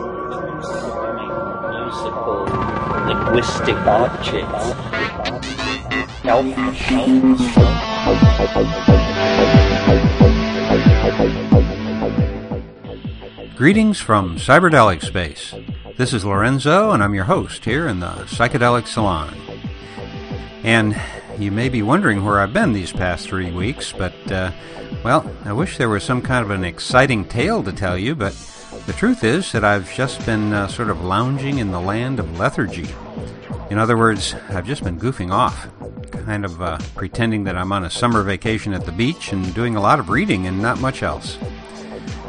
musical linguistic objects. Greetings from Cyberdelic Space. This is Lorenzo, and I'm your host here in the Psychedelic Salon. And you may be wondering where I've been these past three weeks, but, uh, well, I wish there was some kind of an exciting tale to tell you, but the truth is that I've just been uh, sort of lounging in the land of lethargy. In other words, I've just been goofing off, kind of uh, pretending that I'm on a summer vacation at the beach and doing a lot of reading and not much else.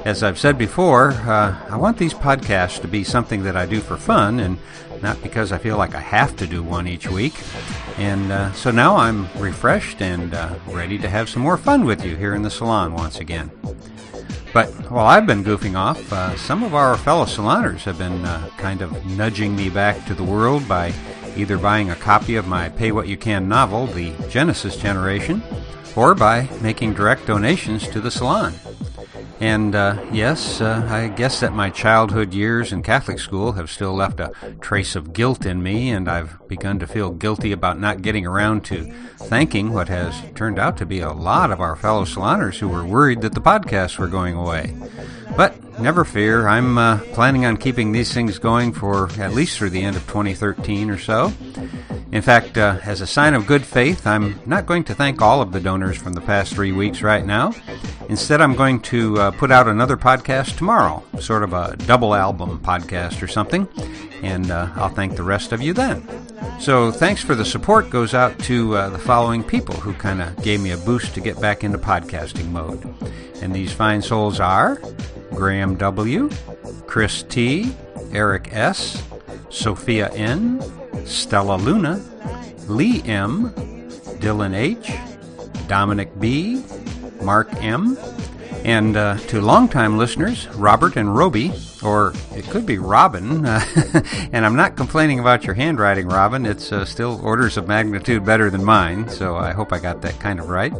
As I've said before, uh, I want these podcasts to be something that I do for fun and not because I feel like I have to do one each week. And uh, so now I'm refreshed and uh, ready to have some more fun with you here in the salon once again. But while I've been goofing off, uh, some of our fellow saloners have been uh, kind of nudging me back to the world by either buying a copy of my Pay What You Can novel, The Genesis Generation, or by making direct donations to the salon. And uh, yes, uh, I guess that my childhood years in Catholic school have still left a trace of guilt in me, and I've begun to feel guilty about not getting around to thanking what has turned out to be a lot of our fellow saloners who were worried that the podcasts were going away. But never fear, I'm uh, planning on keeping these things going for at least through the end of 2013 or so. In fact, uh, as a sign of good faith, I'm not going to thank all of the donors from the past three weeks right now. Instead, I'm going to uh, put out another podcast tomorrow, sort of a double album podcast or something, and uh, I'll thank the rest of you then. So, thanks for the support goes out to uh, the following people who kind of gave me a boost to get back into podcasting mode. And these fine souls are Graham W., Chris T., Eric S., Sophia N., Stella Luna, Lee M., Dylan H., Dominic B., Mark M., and uh, to longtime listeners, Robert and Roby, or it could be Robin, uh, and I'm not complaining about your handwriting, Robin. It's uh, still orders of magnitude better than mine, so I hope I got that kind of right.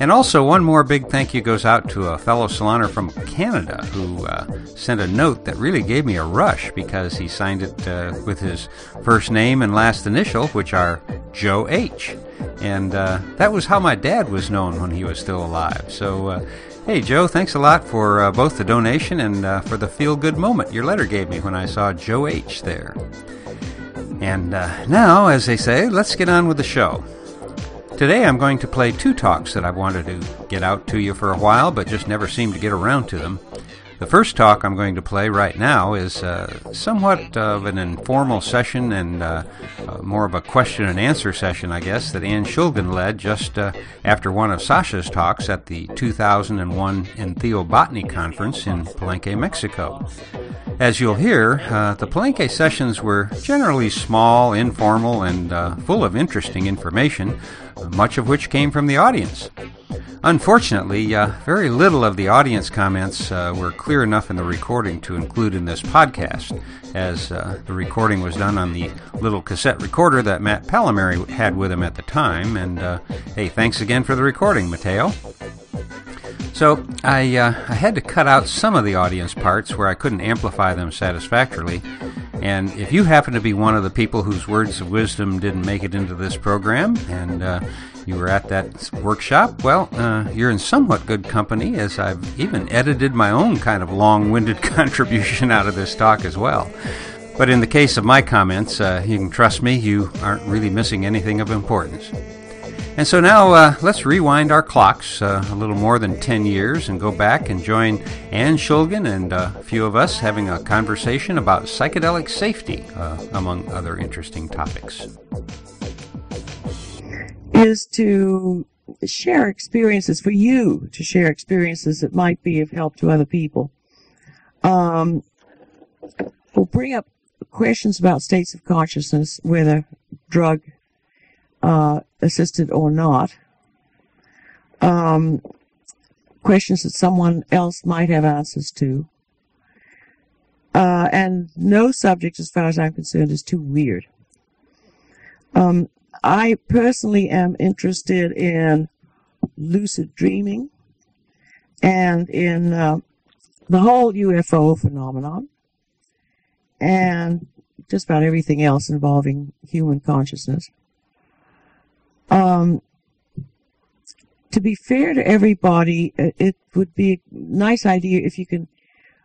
And also, one more big thank you goes out to a fellow saloner from Canada who uh, sent a note that really gave me a rush because he signed it uh, with his first name and last initial, which are Joe H. And uh, that was how my dad was known when he was still alive. So, uh, hey, Joe, thanks a lot for uh, both the donation and uh, for the feel good moment your letter gave me when I saw Joe H. there. And now, as they say, let's get on with the show. Today I'm going to play two talks that I've wanted to get out to you for a while, but just never seemed to get around to them. The first talk I'm going to play right now is uh, somewhat of an informal session and uh, uh, more of a question and answer session, I guess, that Ann Shulgin led just uh, after one of Sasha's talks at the 2001 Entheobotany Conference in Palenque, Mexico. As you'll hear, uh, the Palenque sessions were generally small, informal, and uh, full of interesting information, much of which came from the audience. Unfortunately, uh, very little of the audience comments uh, were clear enough in the recording to include in this podcast, as uh, the recording was done on the little cassette recorder that Matt Pallamary had with him at the time. And uh, hey, thanks again for the recording, Mateo. So I, uh, I had to cut out some of the audience parts where I couldn't amplify them satisfactorily. And if you happen to be one of the people whose words of wisdom didn't make it into this program, and uh, you were at that workshop, well, uh, you're in somewhat good company, as I've even edited my own kind of long winded contribution out of this talk as well. But in the case of my comments, uh, you can trust me, you aren't really missing anything of importance. And so now uh, let's rewind our clocks uh, a little more than 10 years and go back and join Ann Shulgin and uh, a few of us having a conversation about psychedelic safety, uh, among other interesting topics. Is to share experiences for you to share experiences that might be of help to other people. Um, we'll bring up questions about states of consciousness, whether drug uh, assisted or not. Um, questions that someone else might have answers to. Uh, and no subject, as far as I'm concerned, is too weird. Um, I personally am interested in lucid dreaming and in uh, the whole UFO phenomenon. and just about everything else involving human consciousness. Um, to be fair to everybody, it would be a nice idea if you can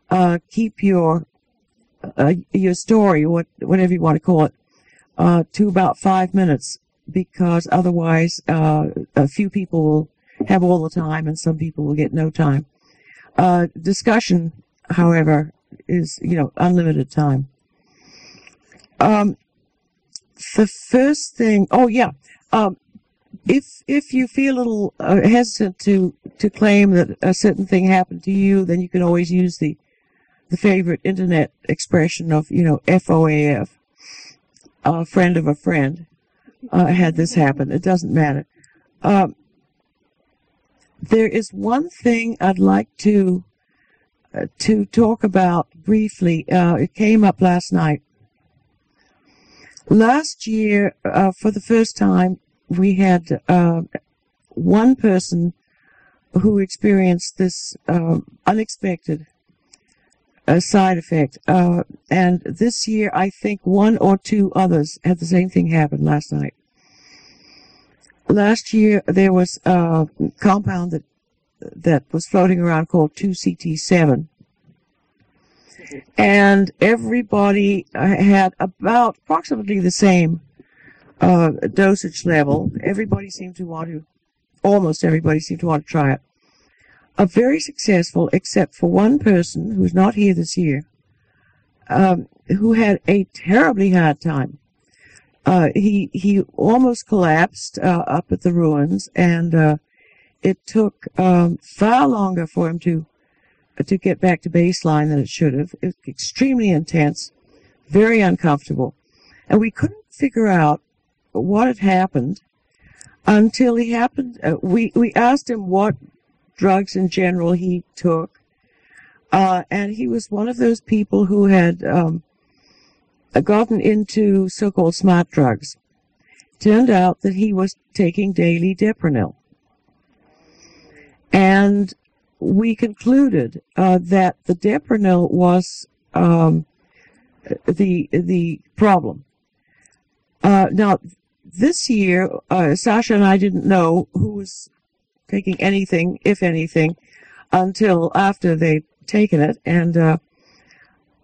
uh, keep your uh, your story, what whatever you want to call it, uh, to about five minutes, because otherwise, uh, a few people will have all the time, and some people will get no time. Uh, discussion, however, is you know unlimited time. Um, the first thing, oh yeah, um, if if you feel a little uh, hesitant to to claim that a certain thing happened to you, then you can always use the the favorite internet expression of you know FOAF, a friend of a friend, uh, had this happen. It doesn't matter. Um, there is one thing I'd like to uh, to talk about briefly. Uh, it came up last night. Last year, uh, for the first time, we had uh, one person who experienced this uh, unexpected uh, side effect. Uh, and this year, I think one or two others had the same thing happen last night. Last year, there was a compound that that was floating around called 2CT7. And everybody uh, had about approximately the same uh, dosage level. Everybody seemed to want to, almost everybody seemed to want to try it. A very successful, except for one person who's not here this year, um, who had a terribly hard time. Uh, he he almost collapsed uh, up at the ruins, and uh, it took um, far longer for him to to get back to baseline than it should have. It was extremely intense, very uncomfortable, and we couldn't figure out what had happened until he happened. Uh, we we asked him what drugs in general he took, uh, and he was one of those people who had um, gotten into so-called smart drugs. Turned out that he was taking daily Deprenyl, and we concluded uh, that the Deprenyl was um, the the problem. Uh, now, this year, uh, Sasha and I didn't know who was taking anything, if anything, until after they'd taken it, and uh,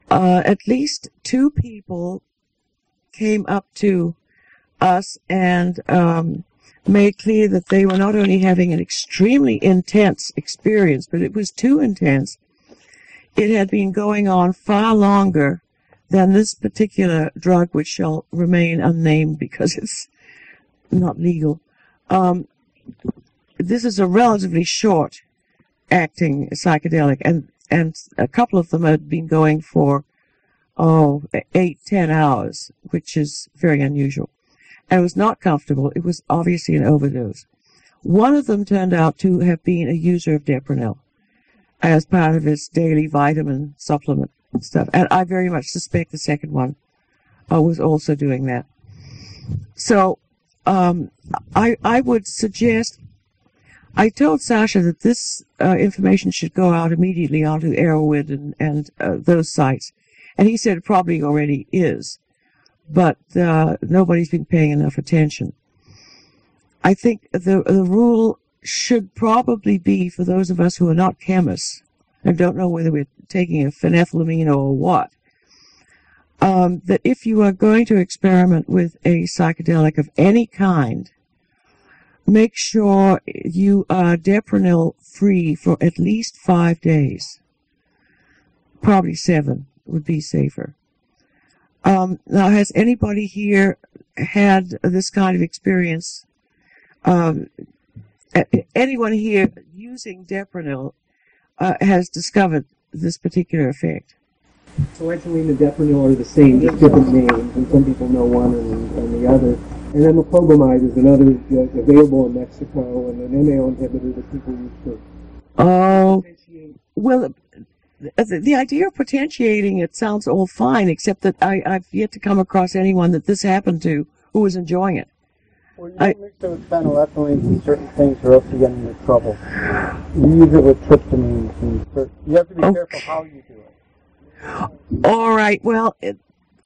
uh, at least two people came up to us and um, made clear that they were not only having an extremely intense experience, but it was too intense. It had been going on far longer than this particular drug, which shall remain unnamed because it's not legal. Um, this is a relatively short acting psychedelic, and and a couple of them had been going for oh eight ten hours, which is very unusual. And it was not comfortable. It was obviously an overdose. One of them turned out to have been a user of Deprenyl as part of his daily vitamin supplement stuff, and I very much suspect the second one uh, was also doing that. So um, I I would suggest. I told Sasha that this uh, information should go out immediately onto Erowid and and uh, those sites, and he said it probably already is, but uh, nobody's been paying enough attention. I think the the rule should probably be for those of us who are not chemists and don't know whether we're taking a phenethylamine or what um, that if you are going to experiment with a psychedelic of any kind, make sure you are Deprenyl free for at least five days. Probably seven would be safer. Um, now, has anybody here had this kind of experience? Um, anyone here using Deprenyl uh, has discovered this particular effect? Selegiline and Deprenyl are the same, just different names, and some people know one and, and the other. And then is another that's available in Mexico, and an MAO inhibitor that people use for. Oh, well, the, the idea of potentiating it sounds all fine, except that I, I've yet to come across anyone that this happened to who was enjoying it. Well, you don't mix it with phenylethylamines and certain things, or else you get into trouble. You use it with tryptamines, and certain, you have to be Okay. careful how you do it. All right. Well, it,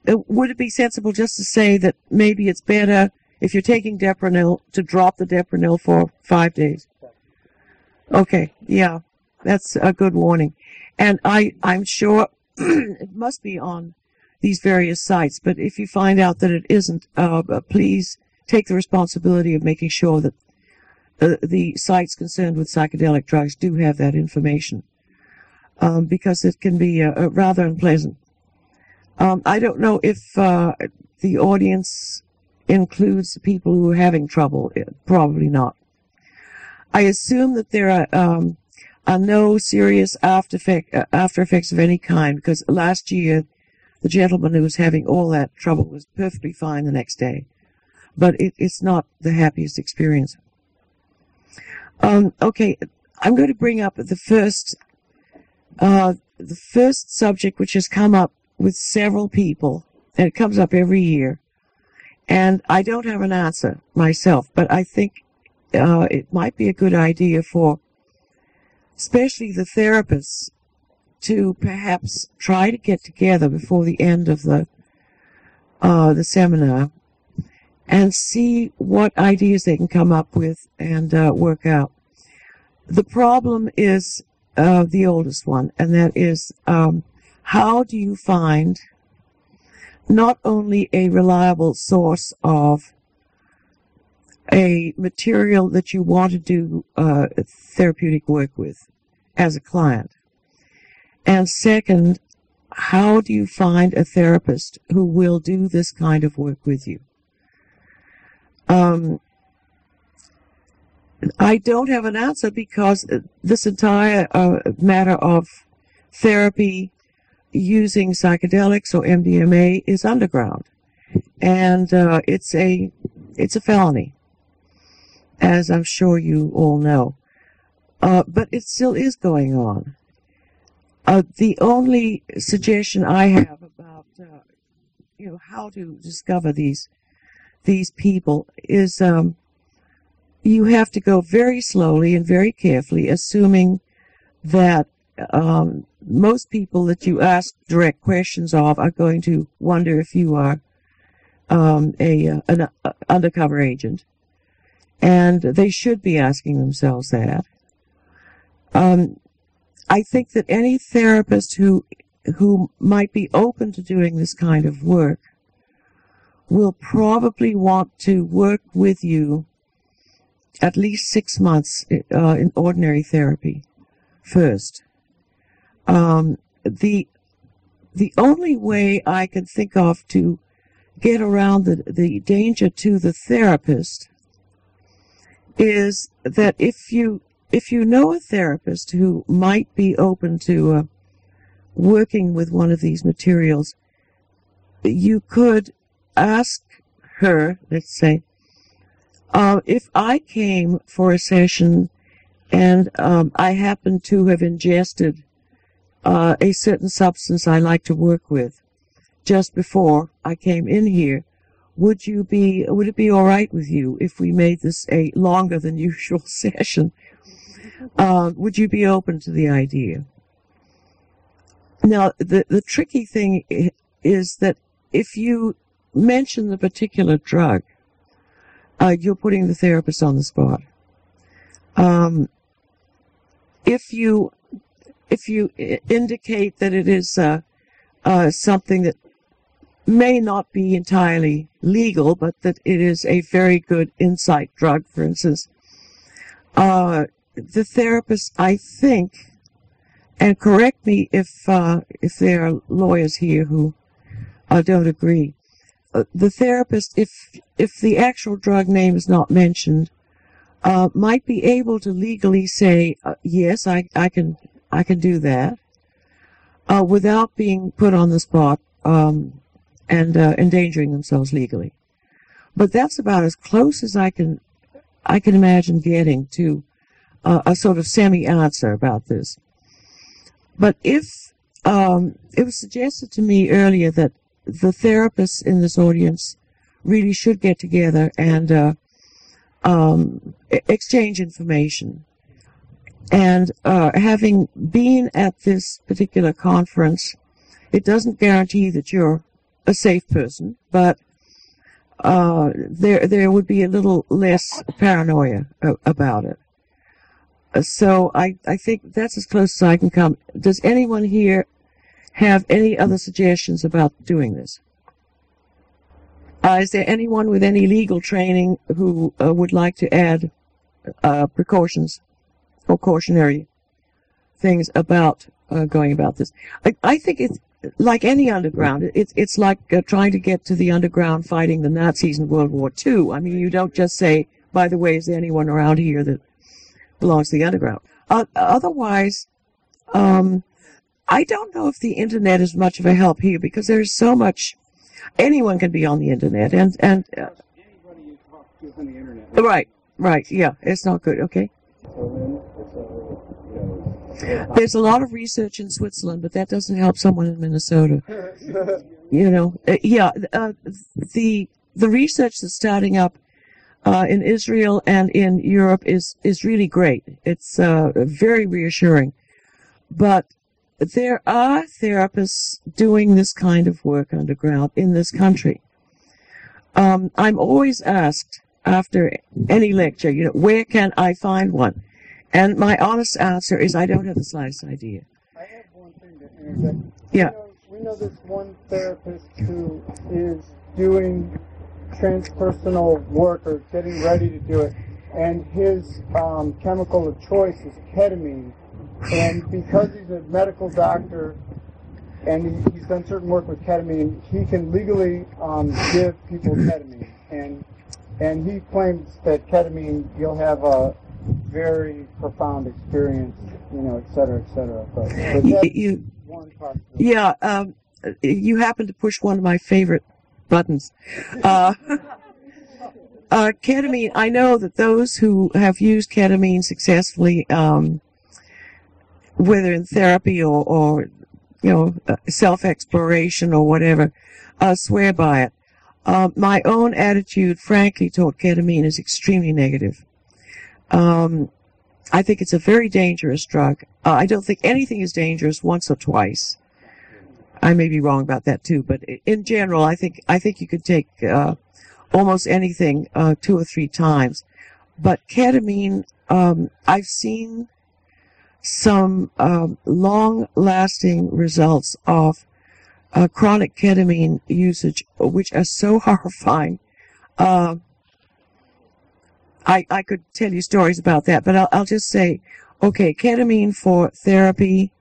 it, would it be sensible just to say that maybe it's better if you're taking Deprenyl to drop the Deprenyl for five days? Okay. Yeah, that's a good warning. And I, I'm sure it must be on these various sites, but if you find out that it isn't, uh, please take the responsibility of making sure that uh, the sites concerned with psychedelic drugs do have that information. Um, because it can be uh, uh rather unpleasant. Um, I don't know if uh, the audience includes people who are having trouble. Uh, probably not. I assume that there are, um, are no serious after, effect, uh, after effects of any kind because last year the gentleman who was having all that trouble was perfectly fine the next day. But it, it's not the happiest experience. Um, okay, I'm going to bring up the first, uh, the first subject which has come up with several people, and it comes up every year. And I don't have an answer myself, but I think uh, it might be a good idea for, especially the therapists, to perhaps try to get together before the end of the uh, the seminar and see what ideas they can come up with and uh, work out. The problem is uh, the oldest one, and that is um, how do you find not only a reliable source of a material that you want to do uh, therapeutic work with as a client, and second, how do you find a therapist who will do this kind of work with you? Um, I don't have an answer because this entire uh, matter of therapy using psychedelics or MDMA is underground, and uh, it's a it's a felony, as I'm sure you all know. Uh, but it still is going on. Uh, the only suggestion I have about uh, you know how to discover these these people is um, you have to go very slowly and very carefully, assuming that um, most people that you ask direct questions of are going to wonder if you are um, a uh, an uh, undercover agent, and they should be asking themselves that. Um, I think that any therapist who who might be open to doing this kind of work will probably want to work with you at least six months uh, in ordinary therapy first. Um, the the only way I can think of to get around the, the danger to the therapist is that if you if you know a therapist who might be open to uh, working with one of these materials, you could ask her, let's say, uh, if I came for a session and um, I happen to have ingested uh, a certain substance I like to work with just before I came in here. Would you be, would it be all right with you if we made this a longer than usual session? Uh, would you be open to the idea? Now, the, the tricky thing is that if you mention the particular drug, uh, you're putting the therapist on the spot. Um, if you if you indicate that it is uh, uh, something that may not be entirely legal, but that it is a very good insight drug, for instance, uh, the therapist, I think, and correct me if uh, if there are lawyers here who uh, don't agree. Uh, the therapist, if if the actual drug name is not mentioned, might be able to legally say, yes, I, I can I can do that uh, without being put on the spot um, and uh, endangering themselves legally. But that's about as close as I can I can imagine getting to uh, a sort of semi-answer about this. But if um, it was suggested to me earlier that the therapists in this audience really should get together and uh, um, exchange information and uh, having been at this particular conference It doesn't guarantee that you're a safe person, but uh, there there would be a little less paranoia about it. Uh, So I I think that's as close as I can come. Does anyone here have any other suggestions about doing this? Uh, is there anyone with any legal training who uh, would like to add uh, precautions or cautionary things about uh, going about this? I, I think it's like any underground. It's it's like uh, trying to get to the underground fighting the Nazis in World War II. I mean, you don't just say, "By the way, is there anyone around here that belongs to the underground?" Uh, otherwise, um, I don't know if the internet is much of a help here because there's so much. Anyone can be on the internet, and and uh, Anybody you talk to on the internet. right, right, yeah, it's not good. Okay. So then, it's, you know, There's a lot of research in Switzerland, but that doesn't help someone in Minnesota. You know, uh, yeah, uh, the the research that's starting up uh, in Israel and in Europe is is really great. It's uh, very reassuring, but there are therapists doing this kind of work underground in this country. Um, I'm always asked after any lecture, you know, where can I find one? And my honest answer is I don't have the slightest idea. I have one thing to interject. Yeah. We know, we know this one therapist who is doing transpersonal work or getting ready to do it, and his um, chemical of choice is ketamine. And because he's a medical doctor and he, he's done certain work with ketamine, he can legally um, give people ketamine. And and he claims that ketamine, you'll have a very profound experience, you know, et cetera, et cetera. But, but that's you one possibility. yeah, um, you happen to push one of my favorite buttons. Uh, uh, ketamine, I know that those who have used ketamine successfully, um, whether in therapy or, or you know, uh, self-exploration or whatever, uh, swear by it. Uh, my own attitude, frankly, toward ketamine is extremely negative. Um, I think it's a very dangerous drug. Uh, I don't think anything is dangerous once or twice. I may be wrong about that too, but in general, I think I think you could take uh, almost anything uh, two or three times. But ketamine, um, I've seen some um, long-lasting results of uh, chronic ketamine usage, which are so horrifying. Uh, I I could tell you stories about that, but I'll, I'll just say, okay, ketamine for therapy.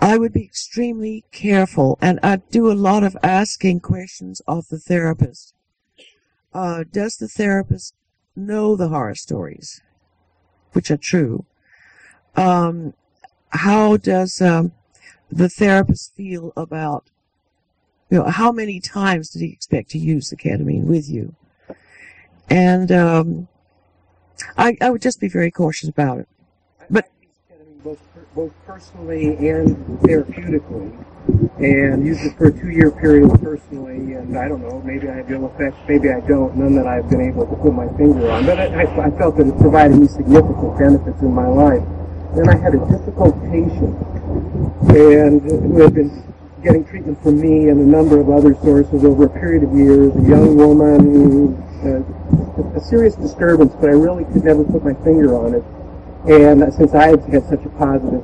I would be extremely careful, and I'd do a lot of asking questions of the therapist. Uh, does the therapist know the horror stories, which are true? Um, how does um, the therapist feel about, you know, how many times did he expect to use the ketamine with you? And um, I, I would just be very cautious about it. But- I use ketamine both, both personally and therapeutically, and used it for a two-year period personally. And I don't know, maybe I have ill effects, maybe I don't. None that I've been able to put my finger on, but I, I, I felt that it provided me significant benefits in my life. Then I had a difficult patient, and who had been getting treatment from me and a number of other sources over a period of years. A young woman, uh, a serious disturbance, but I really could never put my finger on it. And since I had had such a positive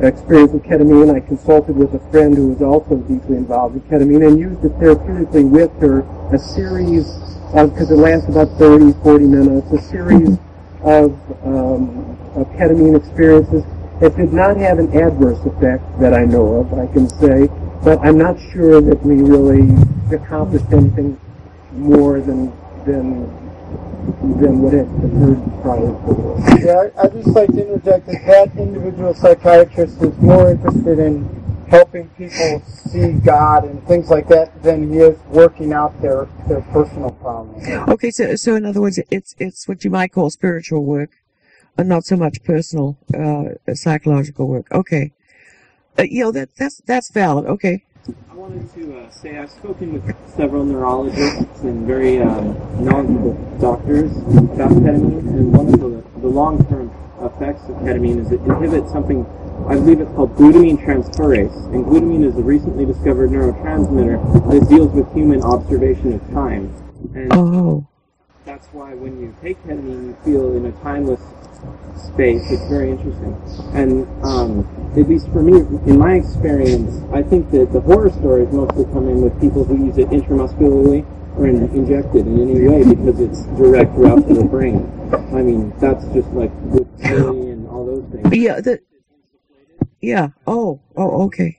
experience with ketamine, I consulted with a friend who was also deeply involved with ketamine and used it therapeutically with her a series of, because it lasts about 30, 40 minutes, a series of, um, of ketamine experiences. It did not have an adverse effect that I know of, I can say, but I'm not sure that we really accomplished anything more than, than, than what had occurred prior to this. Yeah, I- I'd just like to interject that that individual psychiatrist is more interested in helping people see God and things like that than he is working out their, their personal problems. Okay, so so in other words, it's it's what you might call spiritual work, and not so much personal uh, psychological work. Okay, uh, you know that that's that's valid. Okay, I wanted to uh, say I've spoken with several neurologists and very um, knowledgeable doctors about ketamine, and one of the, the long-term effects of ketamine is it inhibits something I believe it's called glutamine transferase, and glutamine is a recently discovered neurotransmitter that deals with human observation of time. And Oh, that's why when you take ketamine, you feel in a timeless space. It's very interesting. And um, at least for me, in my experience, I think that the horror stories mostly come in with people who use it intramuscularly or in, inject it in any way because it's direct route to the brain. I mean, that's just like with and all those things. yeah. The, yeah. Oh. Oh. Okay.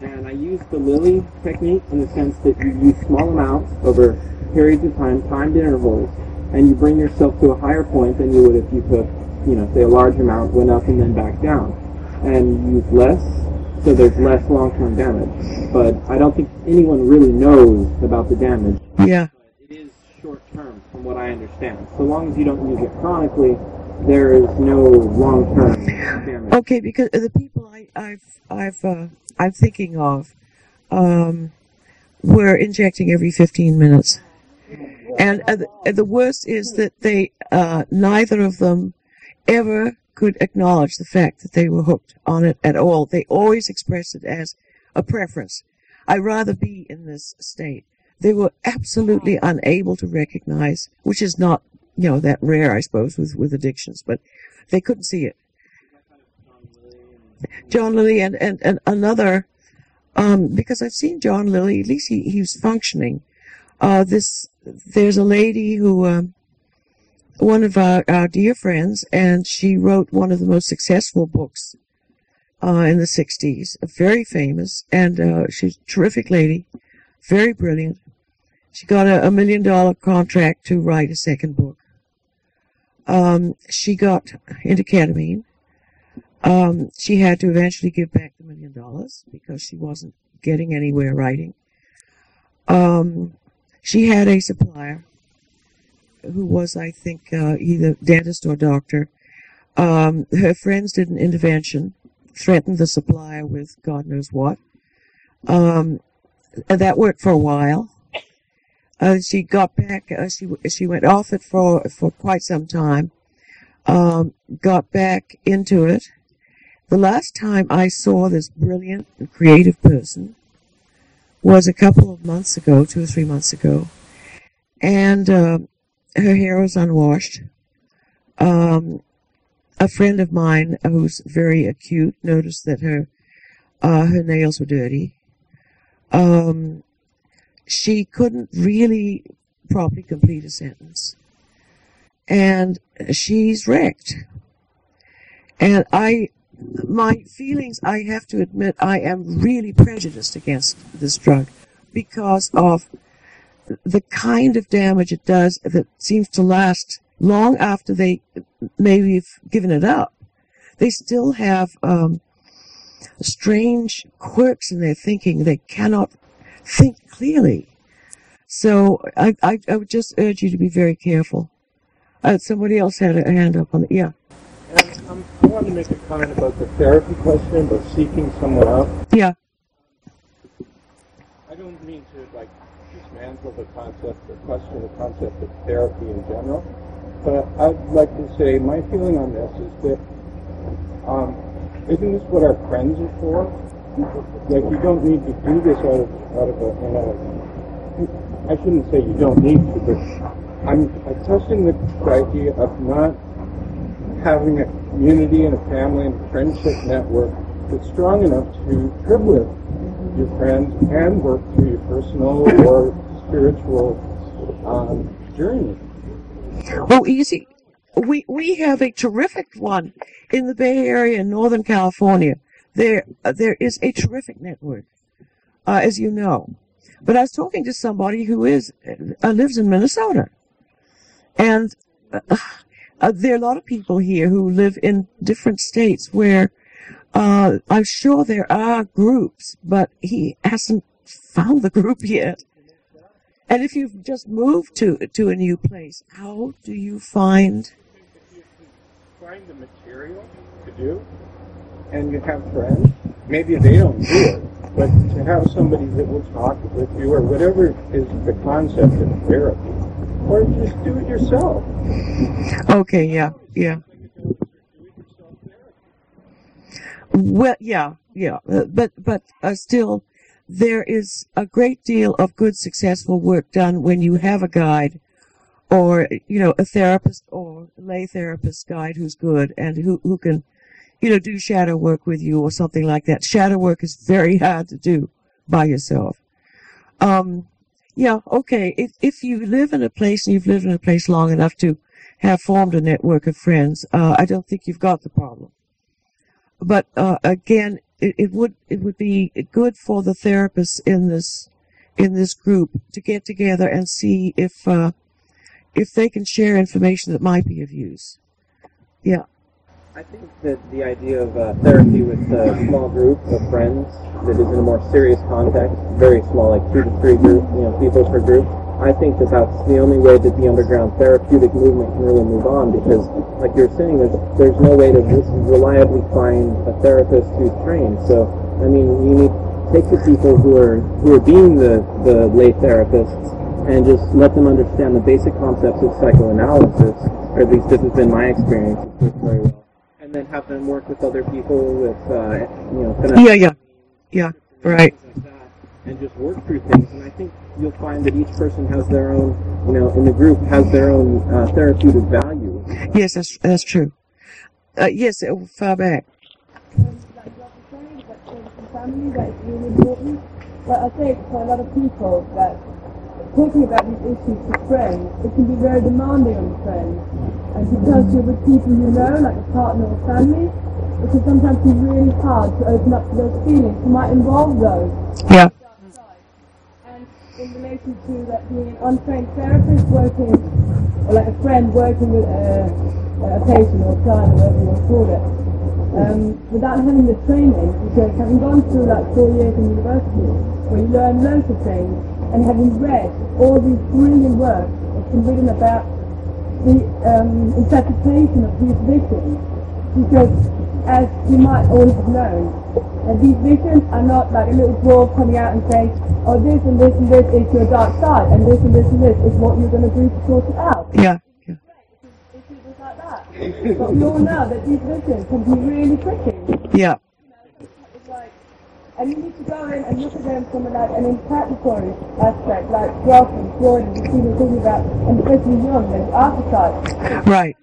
And I use the Lilly technique in the sense that you use small amounts over periods of time, timed intervals, and you bring yourself to a higher point than you would if you took, you know, say a large amount, went up and then back down. And you use less, so there's less long-term damage. But I don't think anyone really knows about the damage. Yeah. It is short-term, from what I understand. So long as you don't use it chronically, there is no long-term damage. Okay, because the people I, I've I've uh, I'm thinking of um, were injecting every 15 minutes, and uh, the, uh, the worst is that they uh, neither of them ever could acknowledge the fact that they were hooked on it at all. They always expressed it as a preference. I'd rather be in this state. They were absolutely unable to recognize, which is not you know that rare, I suppose, with with addictions, but they couldn't see it. John Lilly and, and, and another, um, because I've seen John Lilly, at least he, he was functioning. Uh, this, there's a lady who, um, one of our, our dear friends, and she wrote one of the most successful books, uh, in the 60s, very famous, and, uh, she's a terrific lady, very brilliant. She got a, a million dollar contract to write a second book. Um, she got into ketamine. Um, she had to eventually give back the million dollars because she wasn't getting anywhere writing. Um, she had a supplier who was, I think, uh, either dentist or doctor. Um, her friends did an intervention, threatened the supplier with God knows what. Um, that worked for a while. Uh, she got back. Uh, she she went off it for for quite some time. Um, got back into it. The last time I saw this brilliant and creative person was a couple of months ago, two or three months ago, and uh, her hair was unwashed. Um, a friend of mine who's very acute noticed that her uh, her nails were dirty. Um, she couldn't really properly complete a sentence, and she's wrecked. And I my feelings, I have to admit, I am really prejudiced against this drug because of the kind of damage it does that seems to last long after they maybe have given it up. They still have um, strange quirks in their thinking. They cannot think clearly. So I, I, I would just urge you to be very careful. Uh, somebody else had a hand up on it. Yeah. Um, wanted to make a comment about the therapy question, about seeking someone out. Yeah. I don't mean to like dismantle the concept or question the concept of therapy in general, but I'd like to say my feeling on this is that um, isn't this what our friends are for? Like you don't need to do this out of out of a, in a I shouldn't say you don't need to, but I'm, I'm testing the idea of not having a community and a family and a friendship network that's strong enough to trip with your friends and work through your personal or spiritual um, journey. Well, easy. We we have a terrific one in the Bay Area in Northern California. There uh, there is a terrific network, uh, as you know. But I was talking to somebody who is uh, lives in Minnesota, and uh, uh, there are a lot of people here who live in different states where uh, I'm sure there are groups, but he hasn't found the group yet. And if you've just moved to to a new place, how do you find? Find the material to do, and you have friends, maybe they don't do it, but to have somebody that will talk with you or whatever is the concept of therapy, or just do it yourself. Okay, yeah, yeah. Well, yeah, yeah, uh, but but uh, still, there is a great deal of good, successful work done when you have a guide, or you know, a therapist or lay therapist guide who's good and who who can, you know, do shadow work with you or something like that. Shadow work is very hard to do by yourself. Um, yeah, okay. If if you live in a place and you've lived in a place long enough to have formed a network of friends, uh, I don't think you've got the problem. But uh, again, it, it would it would be good for the therapists in this in this group to get together and see if uh, if they can share information that might be of use. Yeah. I think that the idea of uh, therapy with a small group of friends that is in a more serious context, very small, like two to three group, you know, people per group. I think that that's the only way that the underground therapeutic movement can really move on because, like you're saying, there's, there's no way to reliably find a therapist who's trained. So, I mean, you need to take the people who are who are being the, the lay therapists and just let them understand the basic concepts of psychoanalysis, or at least this has been my experience. It's very well and then have them work with other people with, uh, you know, yeah, yeah, yeah, right. Like that, and just work through things. And I think you'll find that each person has their own, you know, in the group has their own uh, therapeutic value. Yes, that's that's true. Uh, yes, far back. Family that is really important, but I think for a lot of people that talking about these issues to friends, it can be very demanding on friends. And because you're with people you know, like a partner or family, it can sometimes be really hard to open up to those feelings. You might involve those. Yeah. And in relation to that being an untrained therapist working, or like a friend working with a, a patient or a client or whatever you want to call it, um, without having the training, because having gone through like four years in university, where you learn loads of things, and having read all these brilliant works that's been written about the um, interpretation of these visions, because as you might all have known, that these visions are not like a little dwarf coming out and saying, oh this and this and this is your dark side, and this and this and this is what you're going to do to sort it out. Yeah. yeah. It's like that. but we all know that these visions can be really tricky. Yeah. It's and you need to go in and look at them from like an interpretatory aspect, like Welcome, Freud, and Stephen talking about, and especially Jung, and archetypes. Right.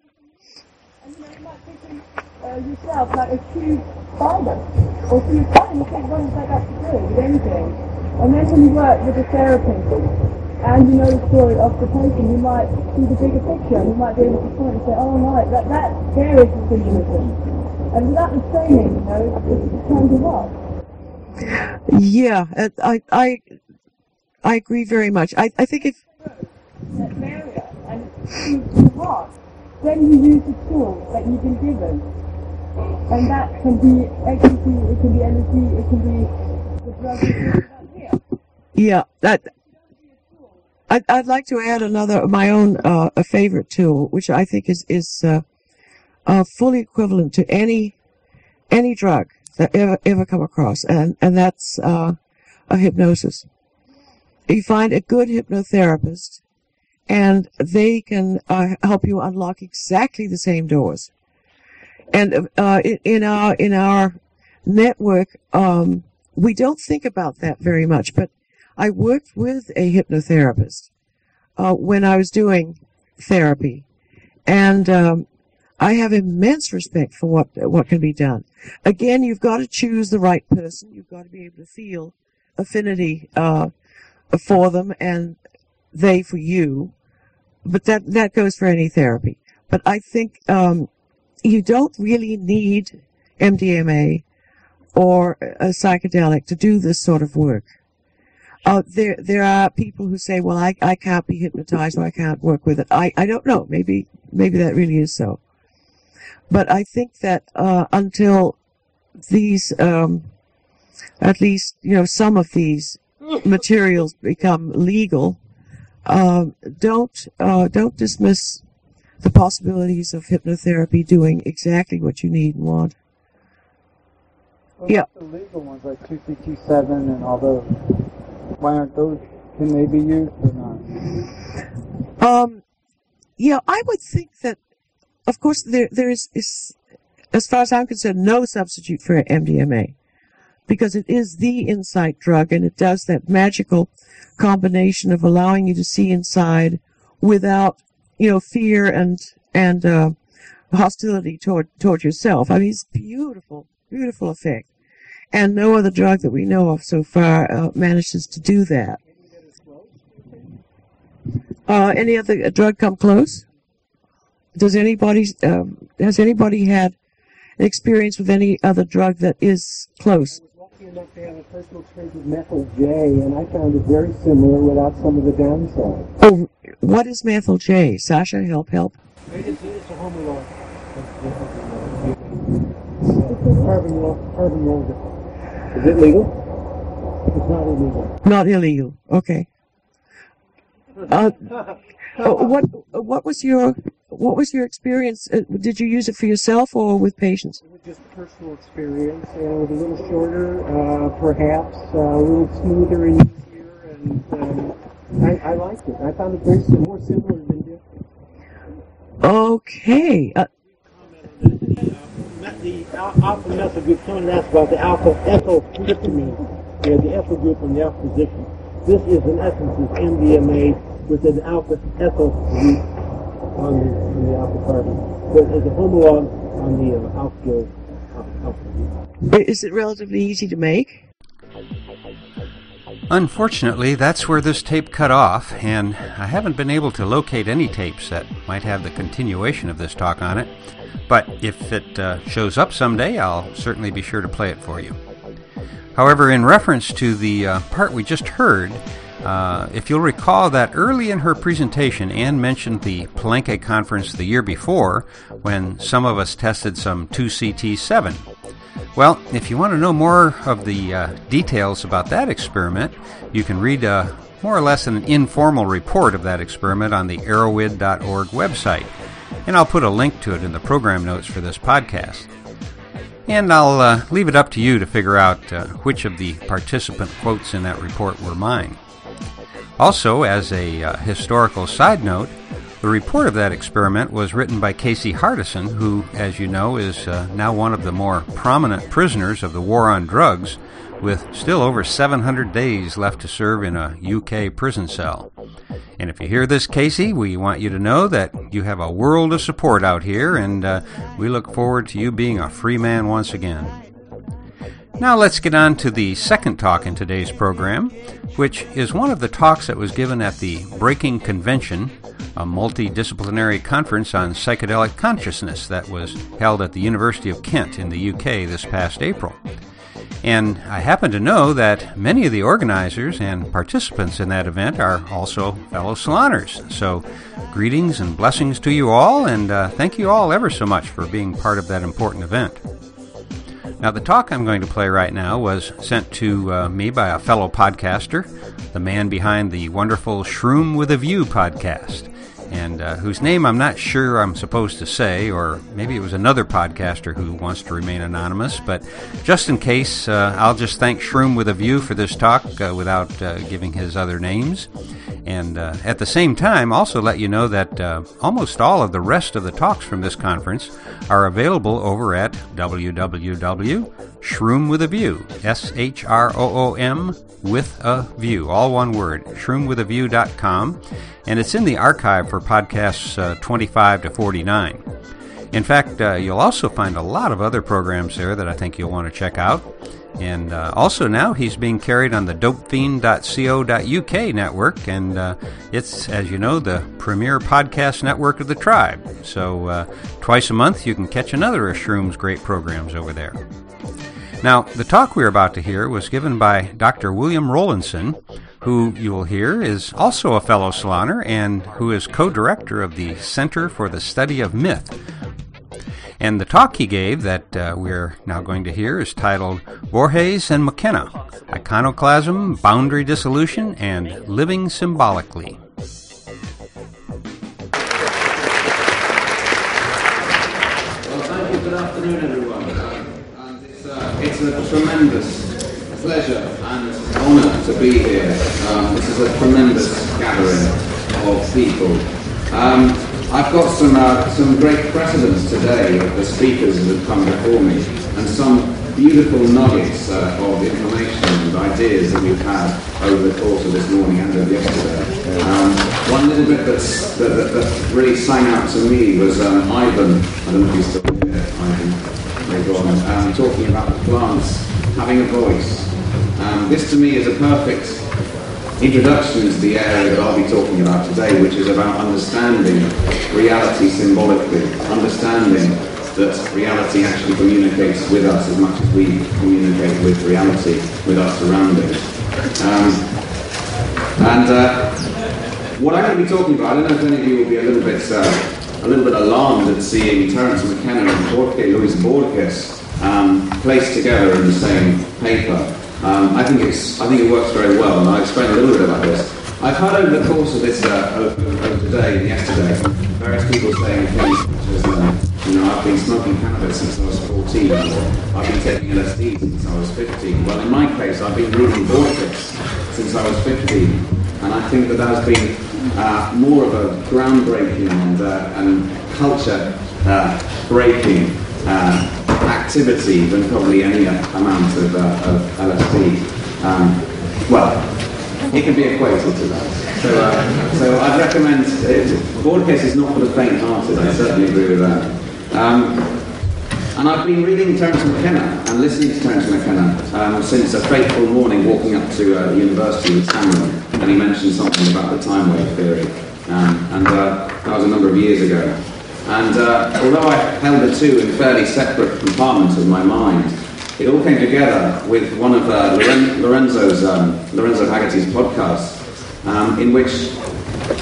And you know, you might think uh, yourself like a huge spider, or spider, and you what does that got to do with anything? And then when you work with a therapist, and you know the story of the patient, you might see the bigger picture, and you might be able to point and say, oh right, that, that, there is the symbolism. And without the training, you know, it, it turns you off. Yeah, uh, I I I agree very much. I I think if that barrier and it's too hard, then you use the tool that you've been given. And that can be ecstasy, it can be LSD, it can be the drug you're talking about here. yeah that I'd, I'd like to add another my own uh, a favorite tool, which I think is is uh, uh, fully equivalent to any any drug ever ever come across, and and that's uh, a hypnosis. You find a good hypnotherapist, and they can uh, help you unlock exactly the same doors. And uh, in, our in our network, um, we don't think about that very much, but I worked with a hypnotherapist uh, when I was doing therapy, and um, I have immense respect for what what can be done. Again, you've got to choose the right person. You've got to be able to feel affinity uh, for them, and they for you. But that that goes for any therapy. But I think um, you don't really need MDMA or a psychedelic to do this sort of work. Uh, there, there are people who say, well, I, I can't be hypnotized or I can't work with it. I, I don't know. Maybe, maybe that really is so. But I think that, uh, until these, um, at least, you know, some of these materials become legal, um, don't, uh, don't dismiss the possibilities of hypnotherapy doing exactly what you need and want. What Yeah. the legal ones like 2CT7 and all those? Why aren't those, can they be used or not? Um, yeah, I would think that, of course, there there is, is as far as I'm concerned, no substitute for MDMA because it is the insight drug and it does that magical combination of allowing you to see inside without, you know, fear and, and, uh, hostility toward, toward yourself. I mean, it's beautiful, beautiful effect. And no other drug that we know of so far uh, manages to do that. Uh, any other drug come close? Does anybody, um, has anybody had experience with any other drug that is close? lucky enough to have a personal experience with methyl J, and I found it very similar without some of the downside. Oh, what is methyl J? Sasha, help, help. It's, it's a homolog. Carbon, lo- carbon logo. Is it legal? It's not illegal. Not illegal. Okay. Uh, uh, what what was your what was your experience? Uh, did you use it for yourself or with patients? It was just personal experience, and it was a little shorter, uh, perhaps, uh, a little smoother and easier, and um, I, I liked it. I found it very more similar than different. Okay. Uh, the alpha methyl group, someone asked about the alpha ethyl tryptamine, yeah, the ethyl group in the alpha position. This is in essence is MDMA with an alpha ethyl group on the, on the alpha carbon. But as a homolog on the uh, alpha is it relatively easy to make? Unfortunately, that's where this tape cut off, and I haven't been able to locate any tapes that might have the continuation of this talk on it. But if it uh, shows up someday, I'll certainly be sure to play it for you. However, in reference to the uh, part we just heard, uh, if you'll recall that early in her presentation, Anne mentioned the Palenque conference the year before when some of us tested some 2CT7. Well, if you want to know more of the uh, details about that experiment, you can read uh, more or less an informal report of that experiment on the erowid.org website, and I'll put a link to it in the program notes for this podcast. And I'll uh, leave it up to you to figure out uh, which of the participant quotes in that report were mine. Also, as a uh, historical side note, the report of that experiment was written by Casey Hardison, who, as you know, is uh, now one of the more prominent prisoners of the war on drugs, with still over 700 days left to serve in a UK prison cell. And if you hear this, Casey, we want you to know that you have a world of support out here, and uh, we look forward to you being a free man once again. Now let's get on to the second talk in today's program, which is one of the talks that was given at the Breaking Convention, a multidisciplinary conference on psychedelic consciousness that was held at the University of Kent in the UK this past April. And I happen to know that many of the organizers and participants in that event are also fellow saloners. So, greetings and blessings to you all, and uh, thank you all ever so much for being part of that important event. Now, the talk I'm going to play right now was sent to uh, me by a fellow podcaster, the man behind the wonderful Shroom with a View podcast, and uh, whose name I'm not sure I'm supposed to say, or maybe it was another podcaster who wants to remain anonymous, but just in case, uh, I'll just thank Shroom with a View for this talk uh, without uh, giving his other names. And uh, at the same time, also let you know that uh, almost all of the rest of the talks from this conference are available over at www.shroom with a view, S H R O O M with a view, all one word, shroomwithaview.com, and it's in the archive for podcasts uh, 25 to 49. In fact, uh, you'll also find a lot of other programs there that I think you'll want to check out. And uh, also now he's being carried on the dopefiend.co.uk network, and uh, it's, as you know, the premier podcast network of the tribe. So uh, twice a month you can catch another of Shroom's great programs over there. Now, the talk we're about to hear was given by Dr. William Rowlandson, who you will hear is also a fellow saloner and who is co director of the Center for the Study of Myth. And the talk he gave that uh, we're now going to hear is titled Borges and McKenna Iconoclasm, Boundary Dissolution, and Living Symbolically. Well, thank you. Good afternoon, everyone. It's, a tremendous pleasure and honour to be here. Um, this is a tremendous gathering of people. Um, I've got some uh, some great precedents today of the speakers that have come before me, and some beautiful nuggets uh, of information and ideas that we've had over the course of this morning and of yesterday. Um, one little bit that, that, that really sang out to me was um, Ivan. I don't know if he's still here. Ivan, um, talking about the plants having a voice. Um, this to me is a perfect introduction to the area that I'll be talking about today, which is about understanding reality symbolically, understanding that reality actually communicates with us as much as we communicate with reality, with our surroundings. Um, and uh, what I'm going to be talking about, I don't know if any of you will be a little bit, uh, a little bit alarmed at seeing Terence McKenna and Jorge Luis Borges um, placed together in the same paper. Um, I think it's, I think it works very well, and I'll explain a little bit about this. I've heard over the course of this, uh, over, over today and yesterday, various people saying things such as, uh, you know, I've been smoking cannabis since I was 14, or I've been taking LSD since I was 15. Well, in my case, I've been reading Borges since I was 15, and I think that that has been uh, more of a groundbreaking and, uh, and culture uh, breaking uh, activity than probably any amount of, uh, of LSD. Um, well, it can be equated to that. So, uh, so I'd recommend, uh, Borges is not for the faint-hearted, I certainly agree with that. Um, and I've been reading Terence McKenna and listening to Terence McKenna um, since a fateful morning walking up to uh, university with Cameron, and he mentioned something about the time wave theory. Um, and uh, that was a number of years ago. And uh, although I held the two in fairly separate compartments of my mind, it all came together with one of uh, Loren- Lorenzo's, um, Lorenzo Hagerty's podcasts, um, in which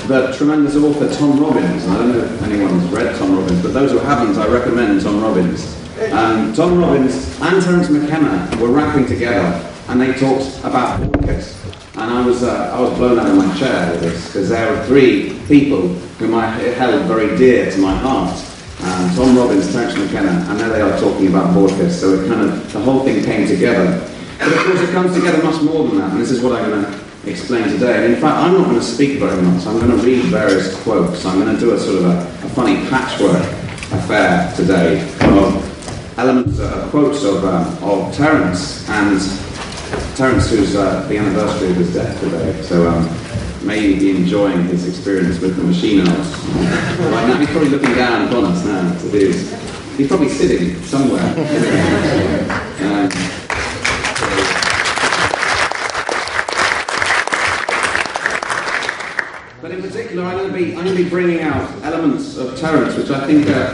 the tremendous author Tom Robbins, I don't know if anyone's read Tom Robbins, but those who haven't, I recommend Tom Robbins. Um, Tom Robbins and Terence McKenna were rapping together, and they talked about Borges. And I was, uh, I was blown out of my chair with this, because there were three people whom I held very dear to my heart. Um, Tom Robbins, Terence McKenna, and there they are talking about Borges. So it kind of, the whole thing came together. But of course, it comes together much more than that, and this is what I'm going to explain today. And in fact, I'm not going to speak very much. I'm going to read various quotes. I'm going to do a sort of a, a funny patchwork affair today of elements, uh, quotes of, um, of Terence and Terence, who's uh, the anniversary of his death today. So um, may be enjoying his experience with the machine elves. right now, he's probably looking down upon us now to do. He's probably sitting somewhere. um, But in particular, I'm going to be, I'm going to be bringing out elements of Terence which I think are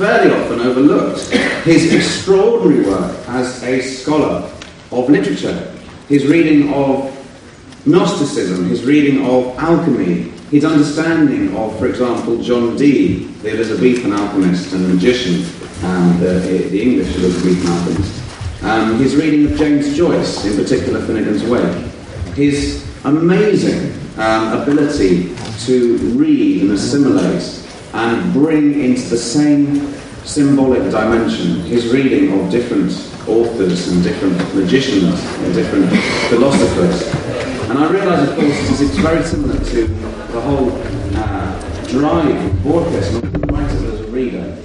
fairly often overlooked. His extraordinary work as a scholar of literature, his reading of Gnosticism, his reading of alchemy, his understanding of, for example, John Dee, the Elizabethan alchemist and magician, and uh, the English Elizabethan alchemist, um, his reading of James Joyce, in particular Finnegan's Wake, his amazing um, ability to read and assimilate and bring into the same symbolic dimension his reading of different authors and different magicians and different philosophers. And I realise, of course, it's very similar to the whole uh, drive of Borges, the as a reader,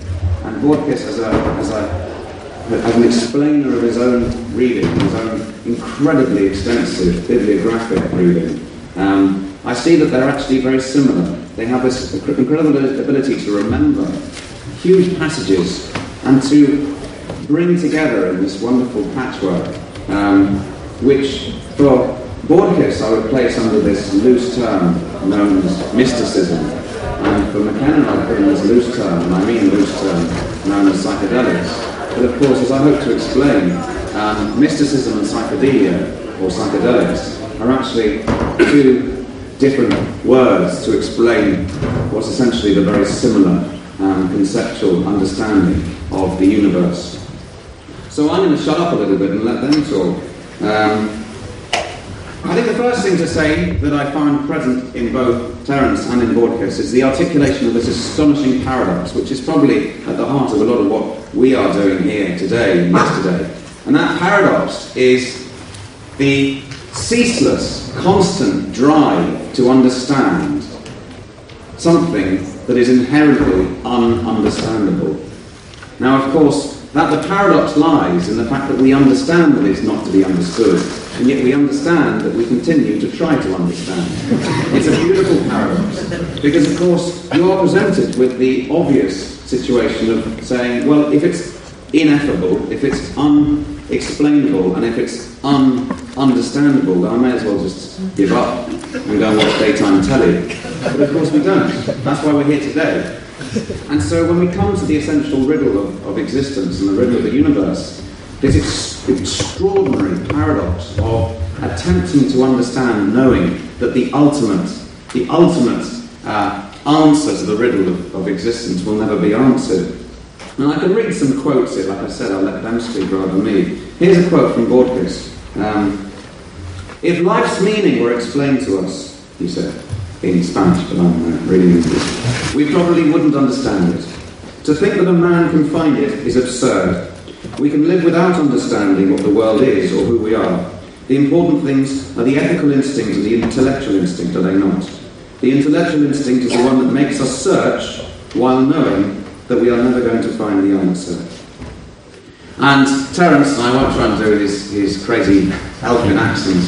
and Borges as, a, as, a, as an explainer of his own reading, his own incredibly extensive bibliographic reading. Um, I see that they're actually very similar. They have this incredible ability to remember huge passages and to bring together in this wonderful patchwork, um, which for Borges I would place under this loose term known as mysticism, and for McKenna I put in this loose term, and I mean loose term, known as psychedelics. But of course, as I hope to explain, um, mysticism and psychedelia, or psychedelics, are actually two different words to explain what's essentially the very similar um, conceptual understanding of the universe. So I'm going to shut up a little bit and let them talk. Um, I think the first thing to say that I find present in both Terence and in Borges is the articulation of this astonishing paradox, which is probably at the heart of a lot of what we are doing here today and yesterday. And that paradox is the ceaseless, constant drive to understand something that is inherently ununderstandable. Now, of course, that the paradox lies in the fact that we understand that it's not to be understood, and yet we understand that we continue to try to understand. It's a beautiful paradox, because of course you are presented with the obvious situation of saying, well, if it's ineffable, if it's unexplainable, and if it's ununderstandable, then I may as well just give up and go and watch daytime telly. But of course we don't. That's why we're here today. And so when we come to the essential riddle of, of existence and the riddle of the universe, this ex- extraordinary paradox of attempting to understand, knowing that the ultimate, the ultimate uh, answer to the riddle of, of existence will never be answered. And I can read some quotes here, like I said, I'll let them speak rather than me. Here's a quote from Borges. Um, if life's meaning were explained to us, he said, in Spanish, but I'm uh, reading English, we probably wouldn't understand it. To think that a man can find it is absurd. We can live without understanding what the world is or who we are. The important things are the ethical instinct and the intellectual instinct, are they not? The intellectual instinct is the one that makes us search while knowing that we are never going to find the answer. And Terence, I won't try and do his, his crazy Elfin accent,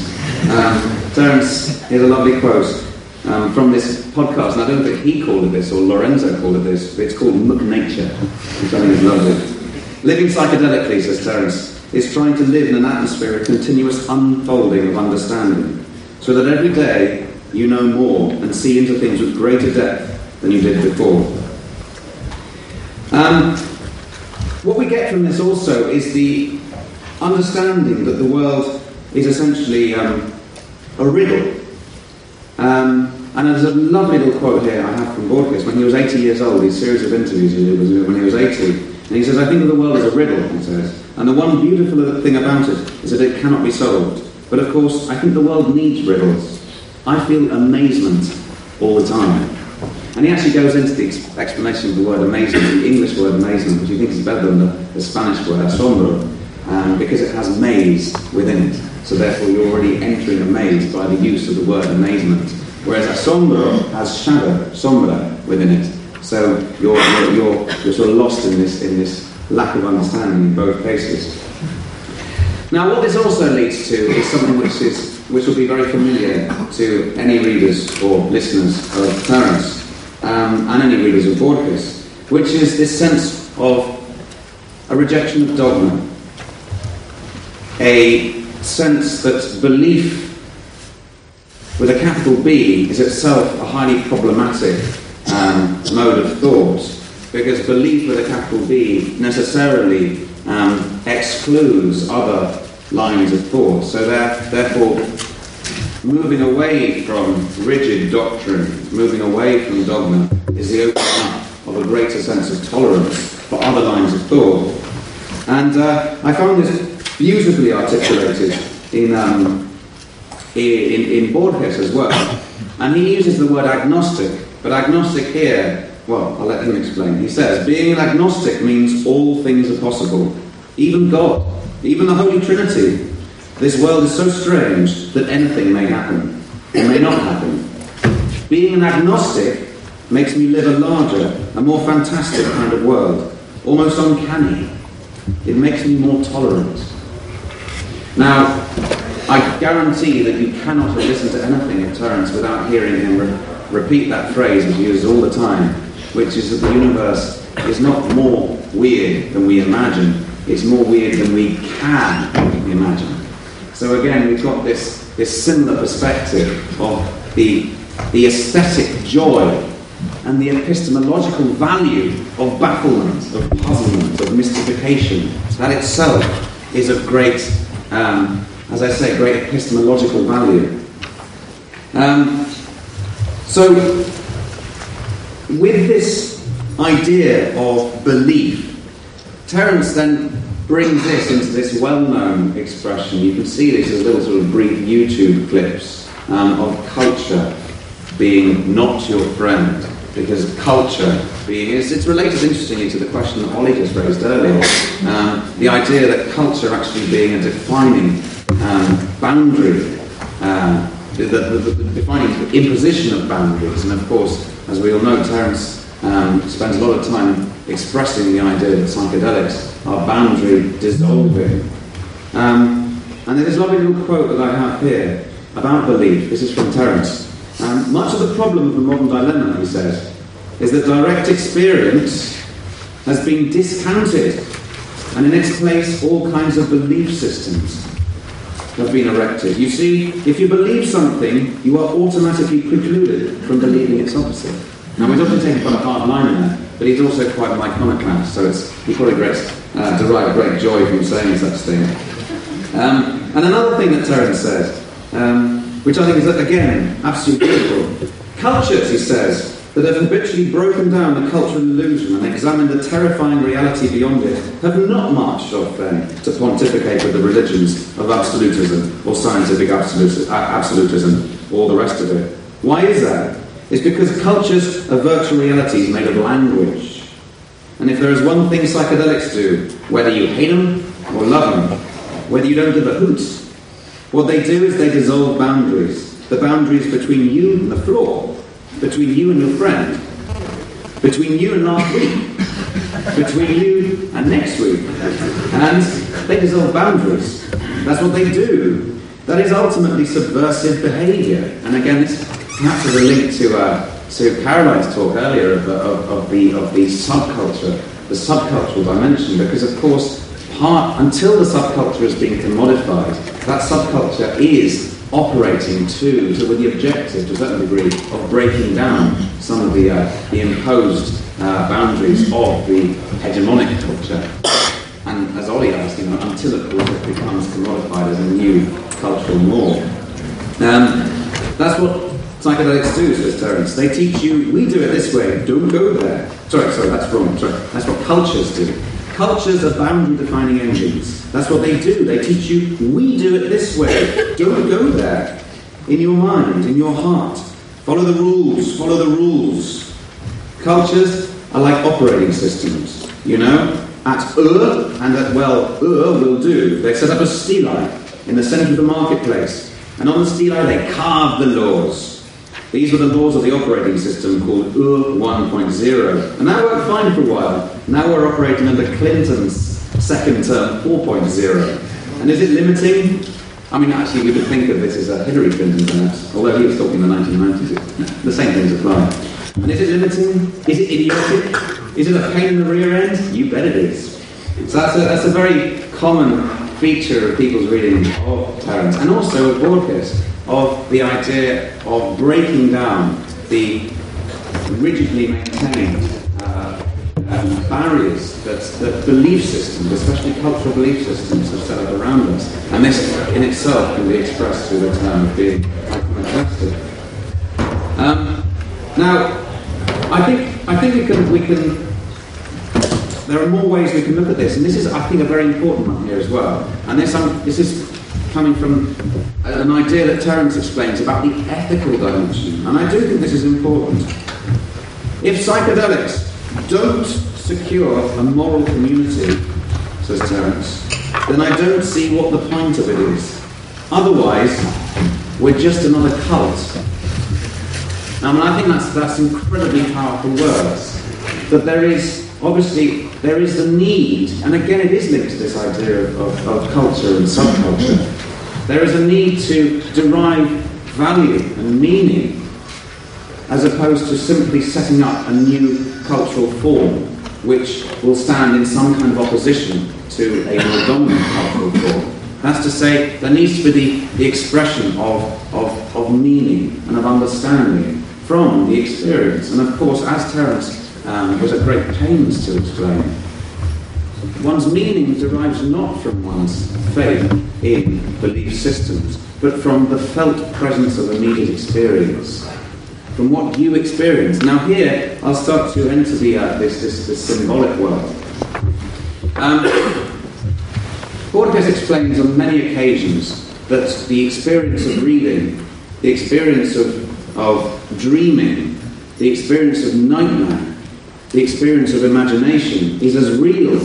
um, Terence, here's a lovely quote um, from this podcast, and I don't think he called it this or Lorenzo called it this, but it's called Muck Nature, which I think is lovely. Living psychedelically, says Terence, is trying to live in an atmosphere of continuous unfolding of understanding, so that every day you know more and see into things with greater depth than you did before. Um, what we get from this also is the understanding that the world is essentially um, a riddle. Um, and there's a lovely little quote here I have from Borges when he was 80 years old, his series of interviews he did when he was 80. And he says, I think the world as a riddle, he says. And the one beautiful thing about it is that it cannot be solved. But of course, I think the world needs riddles. I feel amazement all the time. And he actually goes into the ex- explanation of the word amazement, the English word amazement, which he thinks is better than the, the Spanish word asombro, um, because it has maze within it. So therefore you're already entering a maze by the use of the word amazement. Whereas asombro has shadow, sombra, within it. So you're, you're, you're, you're sort of lost in this, in this lack of understanding in both cases. Now, what this also leads to is something which is which will be very familiar to any readers or listeners of Terence um, and any readers of Borges, which is this sense of a rejection of dogma, a sense that belief with a capital B is itself a highly problematic um, mode of thought, because belief with a capital B necessarily um, excludes other lines of thought. So therefore, moving away from rigid doctrine, moving away from dogma, is the opening up of a greater sense of tolerance for other lines of thought. And uh, I found this beautifully articulated in, um, in, in Borges as well. And he uses the word agnostic, but agnostic here, well, I'll let him explain. He says, being an agnostic means all things are possible, even God, even the Holy Trinity. This world is so strange that anything may happen, or may not happen. Being an agnostic makes me live a larger, a more fantastic kind of world, almost uncanny. It makes me more tolerant. Now, I guarantee that you cannot have listened to anything of Terence without hearing him re- repeat that phrase he uses all the time, which is that the universe is not more weird than we imagine, it's more weird than we can imagine. So again, we've got this, this similar perspective of the, the aesthetic joy and the epistemological value of bafflement, of puzzlement, of mystification. That itself is of great, um, as I say, great epistemological value. Um, so, with this idea of belief, Terence then brings this into this well-known expression. You can see this as little sort of brief YouTube clips um, of culture being not your friend, because culture being it's, it's related interestingly to the question that Ollie just raised earlier. Um, the idea that culture actually being a defining um, boundary, uh, the, the, the, the defining imposition of boundaries, and of course, as we all know, Terence um, spends a lot of time expressing the idea that psychedelics are boundary dissolving. Um, and there's a lovely little quote that I have here about belief. This is from Terence. Um, much of the problem of the modern dilemma, he says, is that direct experience has been discounted, and in its place, all kinds of belief systems have been erected. You see, if you believe something, you are automatically precluded from believing its opposite. Now, we're often taking quite a hard line in there, but he's also quite an iconoclast, so it's, he probably gets, uh, derive great joy from saying such thing. Um, and another thing that Terence says, um, which I think is, again, absolutely beautiful. Cultures, he says, that have habitually broken down the cultural illusion and examined the terrifying reality beyond it have not marched off then to pontificate with the religions of absolutism or scientific absolutism or the rest of it. Why is that? It's because cultures are virtual realities made of language. And if there is one thing psychedelics do, whether you hate them or love them, whether you don't give a hoot, what they do is they dissolve boundaries. The boundaries between you and the floor, between you and your friend, between you and last week, between you and next week. And they dissolve boundaries. That's what they do. That is ultimately subversive behaviour. And again, this perhaps is a link to, uh, to Caroline's talk earlier of, of, of, the, of the subculture, the subcultural dimension, because of course, part, until the subculture has been commodified, that subculture is operating to, to with the objective, to a certain degree, of breaking down some of the, uh, the imposed uh, boundaries of the hegemonic culture. And as Ollie asked, you know, until of course it becomes commodified as a new cultural norm. Um, that's what psychedelics do, says Terence. They teach you, we do it this way, don't go there. Sorry, sorry, that's wrong. Sorry, that's what cultures do. Cultures are boundary defining engines. That's what they do. They teach you, we do it this way. Don't go there. In your mind, in your heart. Follow the rules, follow the rules. Cultures are like operating systems, you know? At Ur and at, well, Ur will do. They set up a stelae in the centre of the marketplace. And on the stelae they carve the laws. These were the laws of the operating system called UR 1.0. And that worked fine for a while. Now we're operating under Clinton's second term 4.0. And is it limiting? I mean, actually, we could think of this as a Hillary Clinton perhaps, although he was talking in the 1990s. The same things apply. And is it limiting? Is it idiotic? Is it a pain in the rear end? You bet it is. So that's a, that's a very common feature of people's reading of Terence, and also of Borges of the idea of breaking down the rigidly maintained uh, um, barriers that, that belief systems, especially cultural belief systems, have set up around us. And this in itself can be expressed through the term of being iconoclastic. Um, now, I think, I think we can, we can there are more ways we can look at this, and this is, I think, a very important one here as well. And this, um, this is coming from an idea that Terence explains about the ethical dimension. And I do think this is important. If psychedelics don't secure a moral community, says Terence, then I don't see what the point of it is. Otherwise, we're just another cult. I mean, I think that's, that's incredibly powerful words. That there is, obviously, there is the need, and again it is linked to this idea of, of, of culture and subculture, there is a need to derive value and meaning as opposed to simply setting up a new cultural form which will stand in some kind of opposition to a more dominant cultural form. That's to say, there needs to be the, the expression of, of, of meaning and of understanding from the experience. And of course, as Terence um, was at great pains to explain, One's meaning derives not from one's faith in belief systems, but from the felt presence of immediate experience, from what you experience. Now, here I'll start to enter the, uh, this, this, this, symbolic world. Um, Borges explains on many occasions that the experience of reading, the experience of, of dreaming, the experience of nightmare, the experience of imagination is as real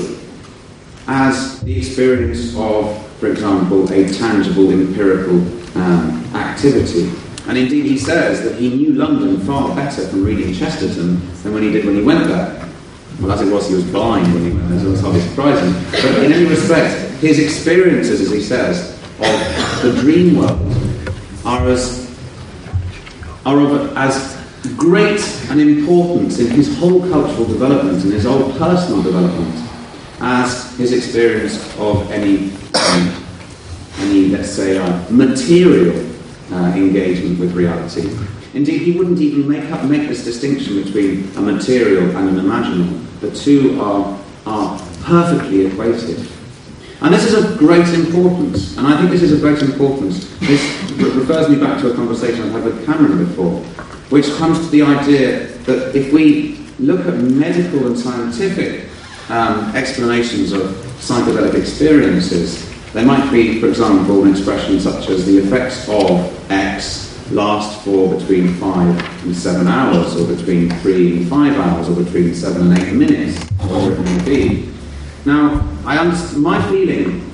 as the experience of, for example, a tangible empirical um, activity. And indeed, he says that he knew London far better from reading Chesterton than when he did when he went there. Well, as it was, he was blind when he went there, so hardly surprising. But in any respect, his experiences, as he says, of the dream world are as are of as great an importance in his whole cultural development and his whole personal development as his experience of any, um, any let's say, uh, material uh, engagement with reality. Indeed, he wouldn't even make, up, make this distinction between a material and an imaginal. The two are, are perfectly equated. And this is of great importance, and I think this is of great importance. This refers me back to a conversation I've had with Cameron before, which comes to the idea that if we look at medical and scientific um, explanations of psychedelic experiences, there might be, for example, an expression such as the effects of X last for between five and seven hours, or between three and five hours, or between seven and eight minutes, whatever it may be. Now, I understand, my feeling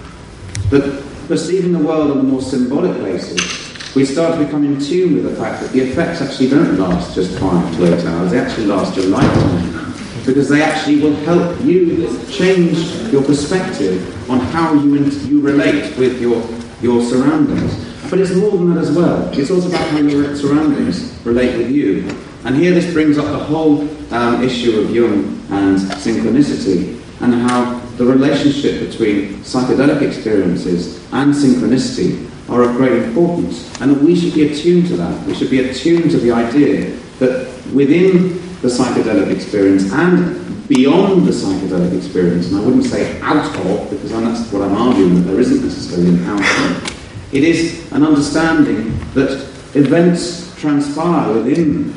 that perceiving the world on a more symbolic basis, we start to become in tune with the fact that the effects actually don't last just five to eight hours, they actually last your lifetime. Because they actually will help you change your perspective on how you, you relate with your, your surroundings. But it's more than that as well. It's also about how your surroundings relate with you. And here this brings up the whole um, issue of Jung and synchronicity and how the relationship between psychedelic experiences and synchronicity are of great importance, and that we should be attuned to that. We should be attuned to the idea that within the psychedelic experience and beyond the psychedelic experience, and I wouldn't say out of, because that's what I'm arguing that there isn't necessarily an out of, it is an understanding that events transpire within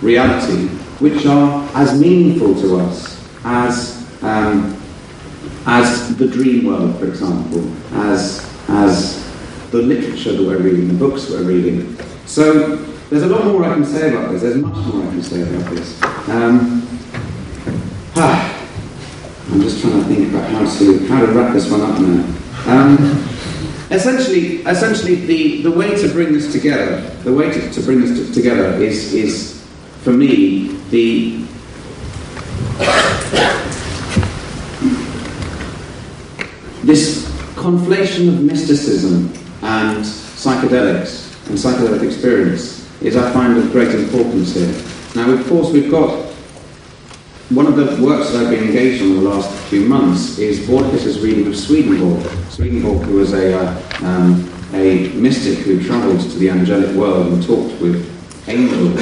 reality which are as meaningful to us as, um, as the dream world, for example, as, as the literature that we're reading, the books we're reading. So there's a lot more I can say about this. There's much more I can say about this. Um, ah, I'm just trying to think about how to how to wrap this one up now. Um, essentially, essentially, the, the way to bring this together, the way to, to bring this to, together is is for me the this conflation of mysticism and psychedelics and psychedelic experience is, I find, of great importance here. Now, of course, we've got one of the works that I've been engaged in the last few months is Borges' reading of Swedenborg. Swedenborg, who was a, uh, um, a mystic who travelled to the angelic world and talked with angels.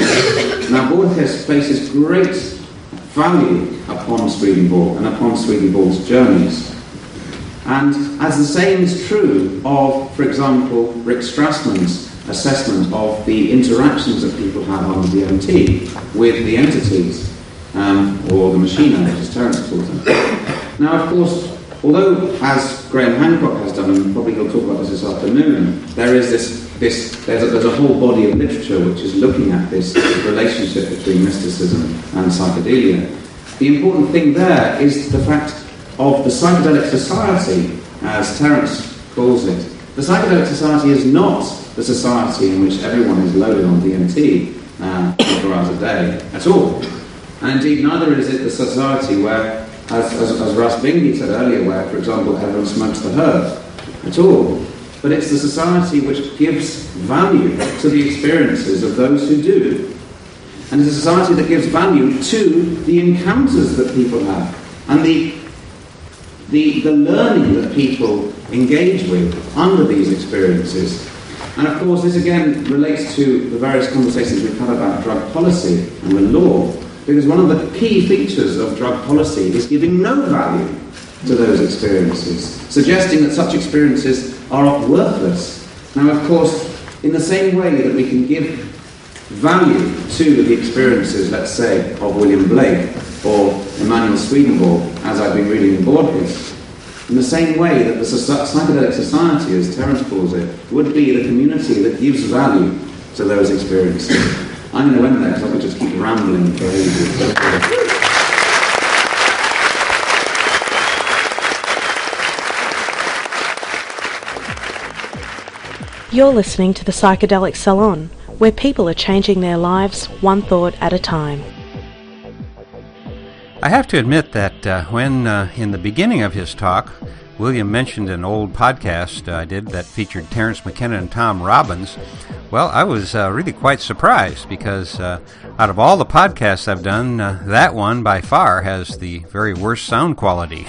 Now, Borges places great value upon Swedenborg and upon Swedenborg's journeys. And as the same is true of, for example, Rick Strassman's assessment of the interactions that people have on the DMT with the entities, um, or the machine as Terence calls them. Now, of course, although, as Graham Hancock has done, and probably he'll talk about this this afternoon, there is this, this there's, a, there's a whole body of literature which is looking at this relationship between mysticism and psychedelia. The important thing there is the fact of the psychedelic society, as Terence calls it. The psychedelic society is not the society in which everyone is loaded on DMT uh, 24 hours a day at all. And indeed, neither is it the society where, as, as, as Russ Bingley said earlier, where, for example, everyone smokes the herb at all. But it's the society which gives value to the experiences of those who do. And it's a society that gives value to the encounters that people have and the, the, the learning that people engage with under these experiences. And of course, this again relates to the various conversations we've had about drug policy and the law, because one of the key features of drug policy is giving no value to those experiences, suggesting that such experiences are worthless. Now, of course, in the same way that we can give value to the experiences, let's say, of William Blake or Emanuel Swedenborg, as I've been reading in Borges, in the same way that the psychedelic society, as Terence calls it, would be the community that gives value to those experiences. I'm going to end there because I could just keep rambling for ages. You're listening to the Psychedelic Salon, where people are changing their lives one thought at a time. I have to admit that uh, when, uh, in the beginning of his talk, William mentioned an old podcast I did that featured Terence McKenna and Tom Robbins, well, I was uh, really quite surprised because uh, out of all the podcasts I've done, uh, that one by far has the very worst sound quality.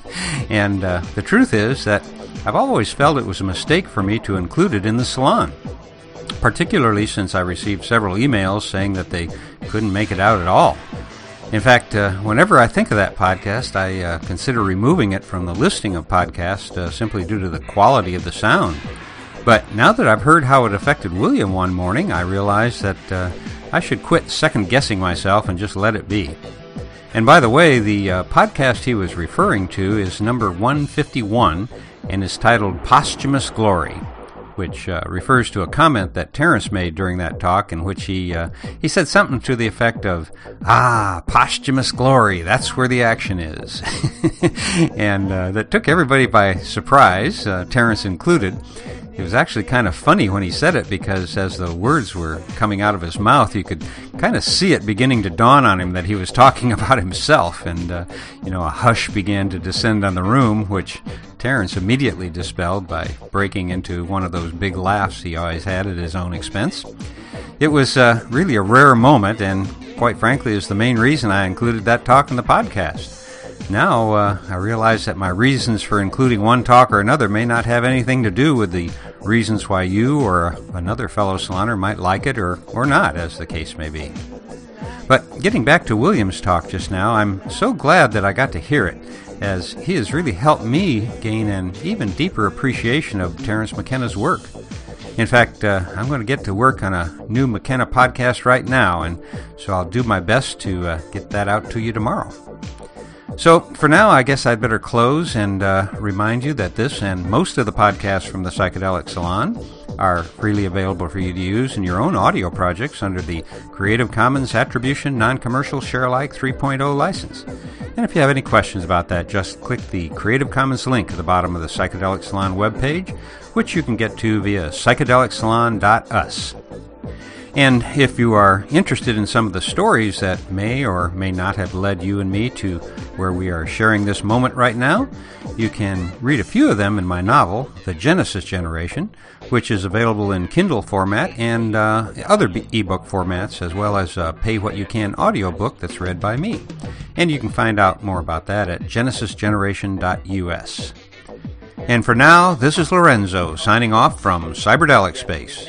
and uh, the truth is that I've always felt it was a mistake for me to include it in the salon, particularly since I received several emails saying that they couldn't make it out at all. In fact, uh, whenever I think of that podcast, I uh, consider removing it from the listing of podcasts uh, simply due to the quality of the sound. But now that I've heard how it affected William one morning, I realize that uh, I should quit second guessing myself and just let it be. And by the way, the uh, podcast he was referring to is number 151 and is titled Posthumous Glory, which uh, refers to a comment that Terence made during that talk in which he, uh, he said something to the effect of, Ah, posthumous glory, that's where the action is. and uh, that took everybody by surprise, uh, Terence included. It was actually kind of funny when he said it because as the words were coming out of his mouth, you could kind of see it beginning to dawn on him that he was talking about himself. And, uh, you know, a hush began to descend on the room, which Terence immediately dispelled by breaking into one of those big laughs he always had at his own expense. It was uh, really a rare moment, and quite frankly, is the main reason I included that talk in the podcast. Now, uh, I realize that my reasons for including one talk or another may not have anything to do with the reasons why you or another fellow saloner might like it or, or not, as the case may be. But getting back to William's talk just now, I'm so glad that I got to hear it, as he has really helped me gain an even deeper appreciation of Terence McKenna's work. In fact, uh, I'm going to get to work on a new McKenna podcast right now, and so I'll do my best to uh, get that out to you tomorrow. So, for now, I guess I'd better close and uh, remind you that this and most of the podcasts from the Psychedelic Salon are freely available for you to use in your own audio projects under the Creative Commons Attribution Non Commercial Share Alike 3.0 license. And if you have any questions about that, just click the Creative Commons link at the bottom of the Psychedelic Salon webpage, which you can get to via psychedelicsalon.us. And if you are interested in some of the stories that may or may not have led you and me to where we are sharing this moment right now, you can read a few of them in my novel, The Genesis Generation, which is available in Kindle format and uh, other ebook formats, as well as a Pay What You Can audiobook that's read by me. And you can find out more about that at genesisgeneration.us. And for now, this is Lorenzo signing off from Cyberdelic Space.